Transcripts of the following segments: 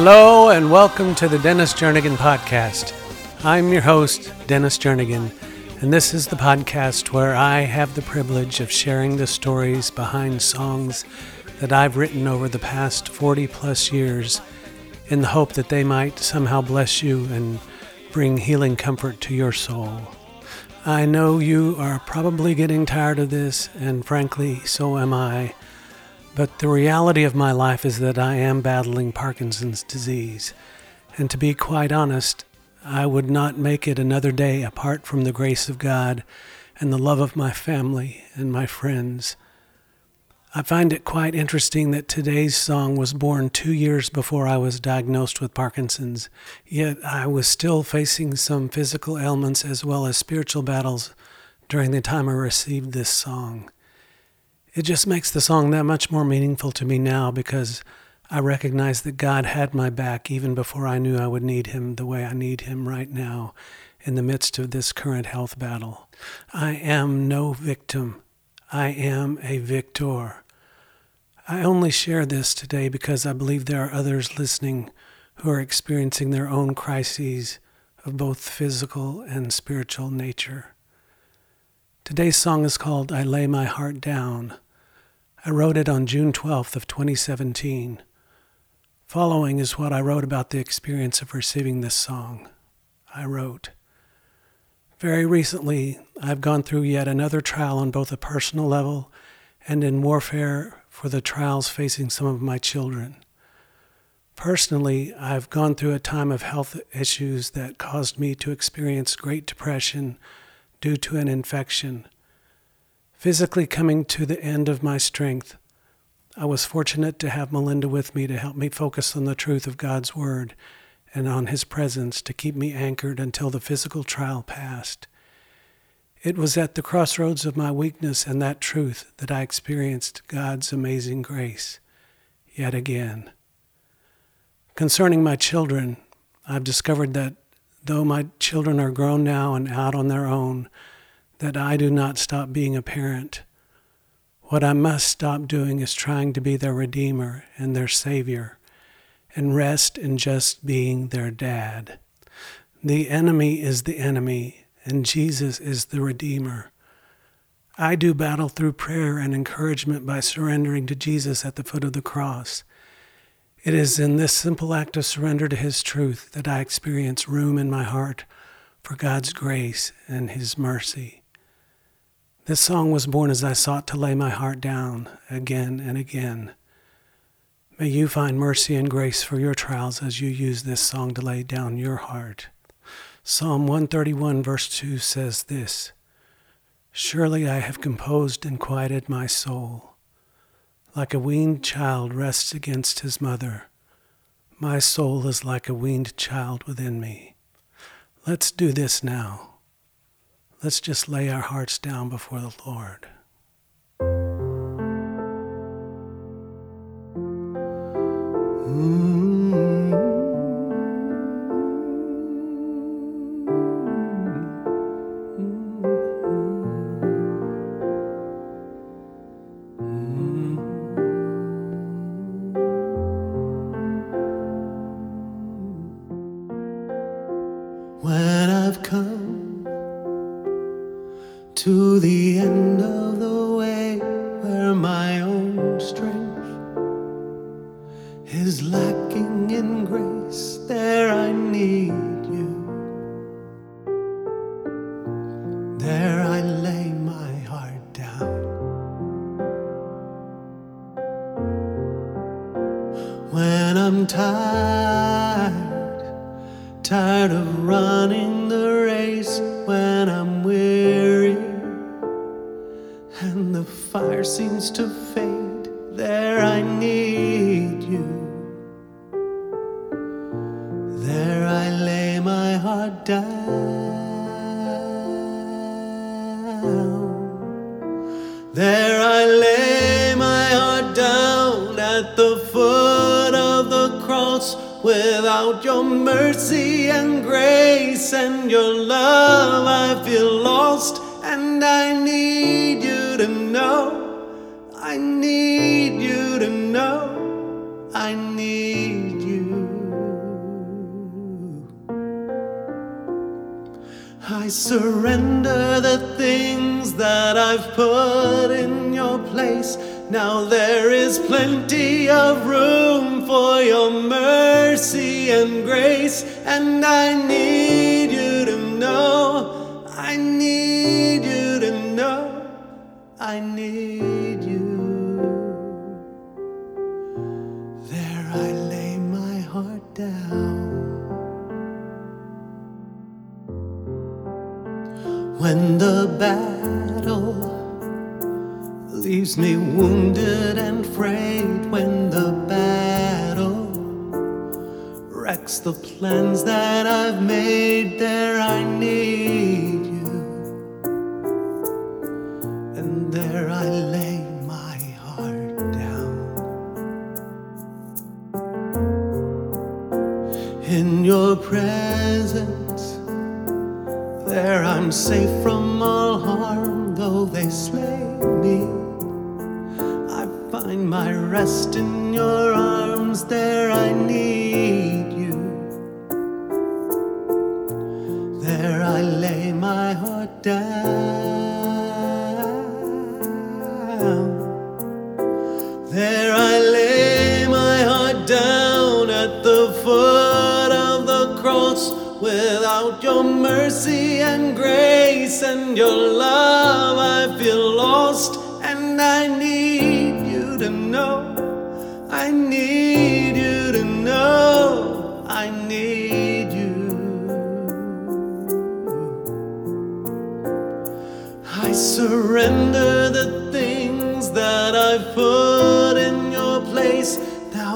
Hello and welcome to the Dennis Jernigan Podcast. I'm your host, Dennis Jernigan, and this is the podcast where I have the privilege of sharing the stories behind songs that I've written over the past 40 plus years in the hope that they might somehow bless you and bring healing comfort to your soul. I know you are probably getting tired of this, and frankly, so am I. But the reality of my life is that I am battling Parkinson's disease. And to be quite honest, I would not make it another day apart from the grace of God and the love of my family and my friends. I find it quite interesting that today's song was born two years before I was diagnosed with Parkinson's, yet I was still facing some physical ailments as well as spiritual battles during the time I received this song it just makes the song that much more meaningful to me now because I recognize that God had my back even before I knew I would need Him the way I need Him right now in the midst of this current health battle. I am no victim. I am a victor. I only share this today because I believe there are others listening who are experiencing their own crises of both physical and spiritual nature. Today's song is called I Lay My Heart Down. I wrote it on June 12th of 2017. Following is what I wrote about the experience of receiving this song. I wrote, Very recently, I've gone through yet another trial on both a personal level and in warfare for the trials facing some of my children. Personally, I've gone through a time of health issues that caused me to experience great depression due to an infection physically coming to the end of my strength. I was fortunate to have Melinda with me to help me focus on the truth of God's Word and on His presence to keep me anchored until the physical trial passed. It was at the crossroads of my weakness and that truth that I experienced God's amazing grace yet again. Concerning my children, I've discovered that though my children are grown now and out on their own, that I do not stop being a parent. What I must stop doing is trying to be their Redeemer and their Savior and rest in just being their dad. The enemy is the enemy, and Jesus is the Redeemer. I do battle through prayer and encouragement by surrendering to Jesus at the foot of the cross. It is in this simple act of surrender to His truth that I experience room in my heart for God's grace and His mercy. This song was born as I sought to lay my heart down again and again. May you find mercy and grace for your trials as you use this song to lay down your heart. Psalm 131, verse 2 says this Surely I have composed and quieted my soul. Like a weaned child rests against his mother, my soul is like a weaned child within me. Let's do this now let's just lay our hearts down before the Lord. Mm. Grace. There I need heart down. There I lay my heart down at the foot of the cross. Without your mercy and grace and your love, I feel lost and I need you to know. I need you to know. I need I surrender the things that I've put in your place. Now there is plenty of room for your mercy and grace, and I need you to know, I need you to know, I need you. There I lay my heart down. When the battle leaves me wounded and frayed, when the battle wrecks the plans that I've made, there I need you. And there I lay my heart down. In your presence, there I'm safe from all harm, though they slay me. I find my rest in your arms, there I need you. There I lay my heart down. There I your mercy and grace and your love, I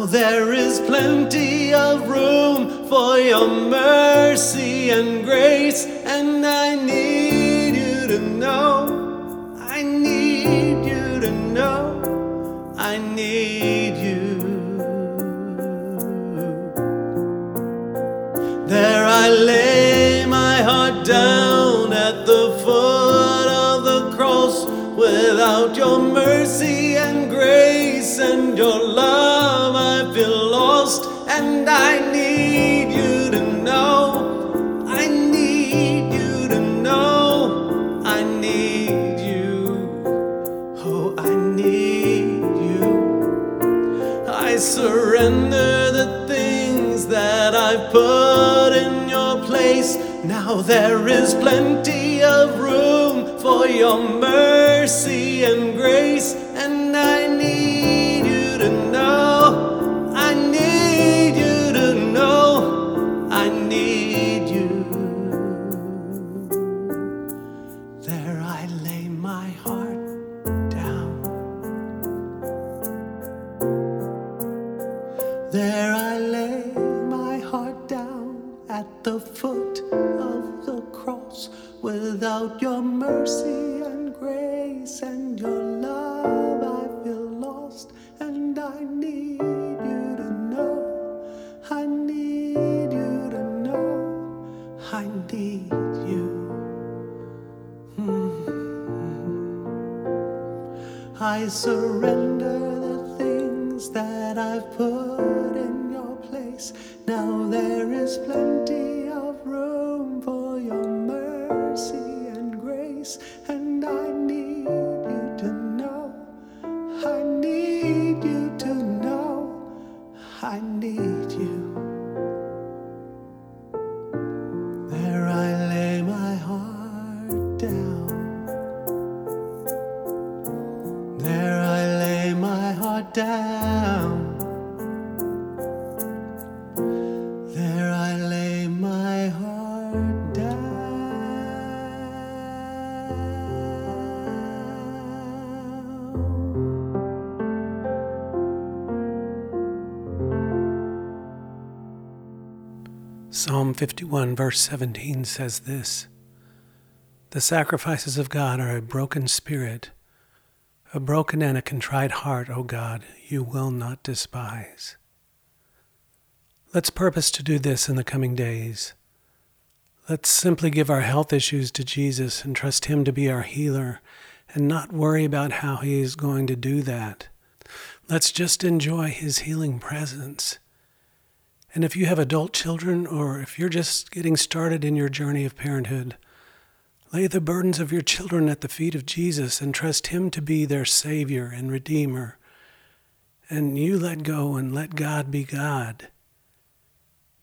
There is plenty of room for your mercy and grace, and I need you to know. Without your mercy and grace and your love, I feel lost and I need you to know. I need you to know. I need you. Oh, I need you. I surrender the things that I've put in your place. Now there is plenty of room for your mercy and grace, and I need you to know. I need you to know. I need you. There I lay my heart down. There I lay my heart down at the foot of the cross. Without your mercy grace and your love, I feel lost and I need you to know. I need you to know. I need you. Mm-hmm. I surrender the things that I've put in your place. Now there is plenty of room for your mercy and grace, and Psalm 51, verse 17 says this The sacrifices of God are a broken spirit, a broken and a contrite heart, O God, you will not despise. Let's purpose to do this in the coming days. Let's simply give our health issues to Jesus and trust Him to be our healer and not worry about how He is going to do that. Let's just enjoy His healing presence. And if you have adult children or if you're just getting started in your journey of parenthood, Lay the burdens of your children at the feet of Jesus and trust Him to be their Savior and Redeemer. And you let go and let God be God.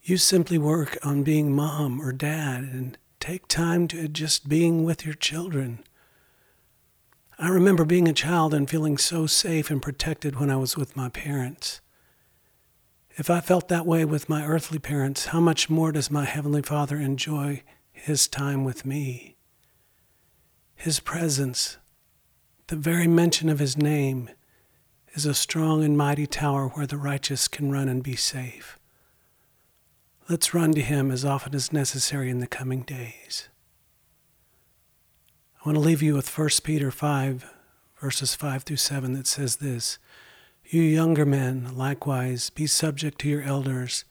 You simply work on being mom or dad and take time to just being with your children. I remember being a child and feeling so safe and protected when I was with my parents. If I felt that way with my earthly parents, how much more does my Heavenly Father enjoy His time with me? His presence, the very mention of His name, is a strong and mighty tower where the righteous can run and be safe. Let's run to Him as often as necessary in the coming days. I want to leave you with 1 Peter 5, verses 5 through 7, that says this You younger men, likewise, be subject to your elders,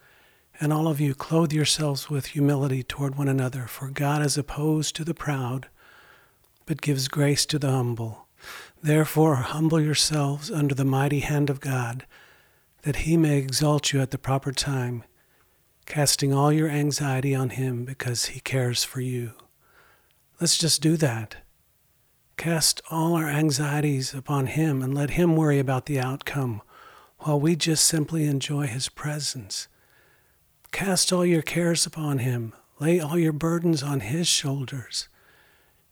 and all of you clothe yourselves with humility toward one another, for God is opposed to the proud but gives grace to the humble. Therefore, humble yourselves under the mighty hand of God, that he may exalt you at the proper time, casting all your anxiety on him because he cares for you. Let's just do that. Cast all our anxieties upon him and let him worry about the outcome while we just simply enjoy his presence. Cast all your cares upon him. Lay all your burdens on his shoulders.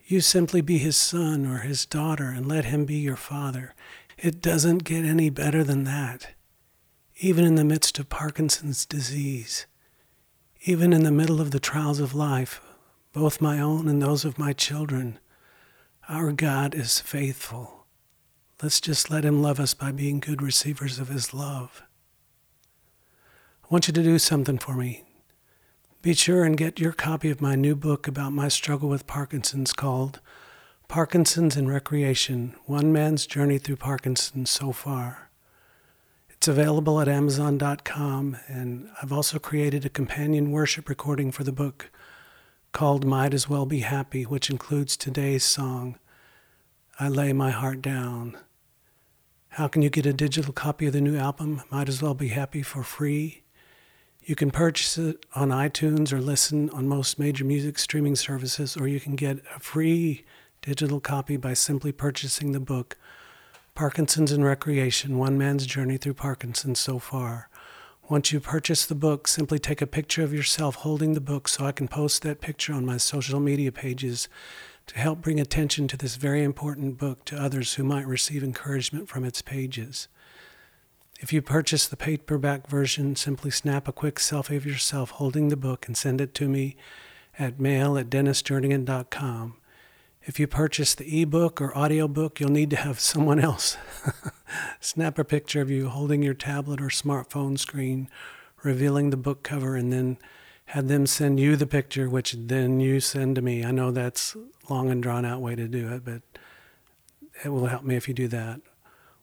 You simply be his son or his daughter and let him be your father. It doesn't get any better than that. Even in the midst of Parkinson's disease, even in the middle of the trials of life, both my own and those of my children, our God is faithful. Let's just let him love us by being good receivers of his love. I want you to do something for me. Be sure and get your copy of my new book about my struggle with Parkinson's called Parkinson's and Recreation One Man's Journey Through Parkinson's So Far. It's available at Amazon.com, and I've also created a companion worship recording for the book called Might As Well Be Happy, which includes today's song, I Lay My Heart Down. How can you get a digital copy of the new album, Might As Well Be Happy, for free? You can purchase it on iTunes or listen on most major music streaming services, or you can get a free digital copy by simply purchasing the book Parkinson's and Recreation One Man's Journey Through Parkinson's So Far. Once you purchase the book, simply take a picture of yourself holding the book so I can post that picture on my social media pages to help bring attention to this very important book to others who might receive encouragement from its pages. If you purchase the paperback version, simply snap a quick selfie of yourself holding the book and send it to me at mail at dennisjernigan.com. If you purchase the ebook or audiobook, you'll need to have someone else snap a picture of you holding your tablet or smartphone screen, revealing the book cover, and then have them send you the picture, which then you send to me. I know that's long and drawn out way to do it, but it will help me if you do that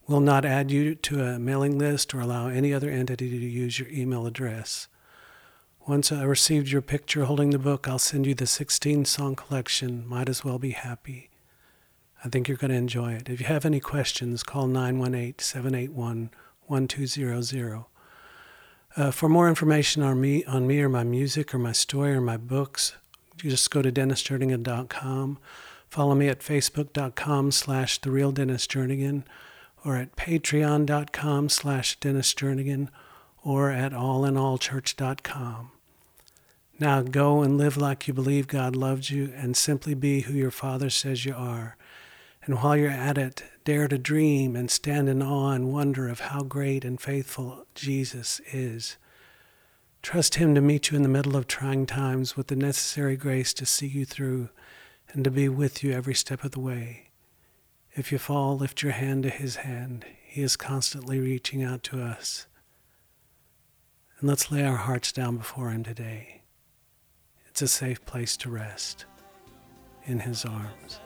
will not add you to a mailing list or allow any other entity to use your email address. Once I received your picture holding the book, I'll send you the 16 song collection, Might As Well Be Happy. I think you're going to enjoy it. If you have any questions, call 918 781 1200. Uh, for more information on me, on me or my music or my story or my books, just go to dennisjernigan.com. Follow me at facebook.com slash the or at patreon.com slash Dennis or at allinallchurch.com. Now go and live like you believe God loved you and simply be who your Father says you are. And while you're at it, dare to dream and stand in awe and wonder of how great and faithful Jesus is. Trust Him to meet you in the middle of trying times with the necessary grace to see you through and to be with you every step of the way. If you fall, lift your hand to His hand. He is constantly reaching out to us. And let's lay our hearts down before Him today. It's a safe place to rest in His arms.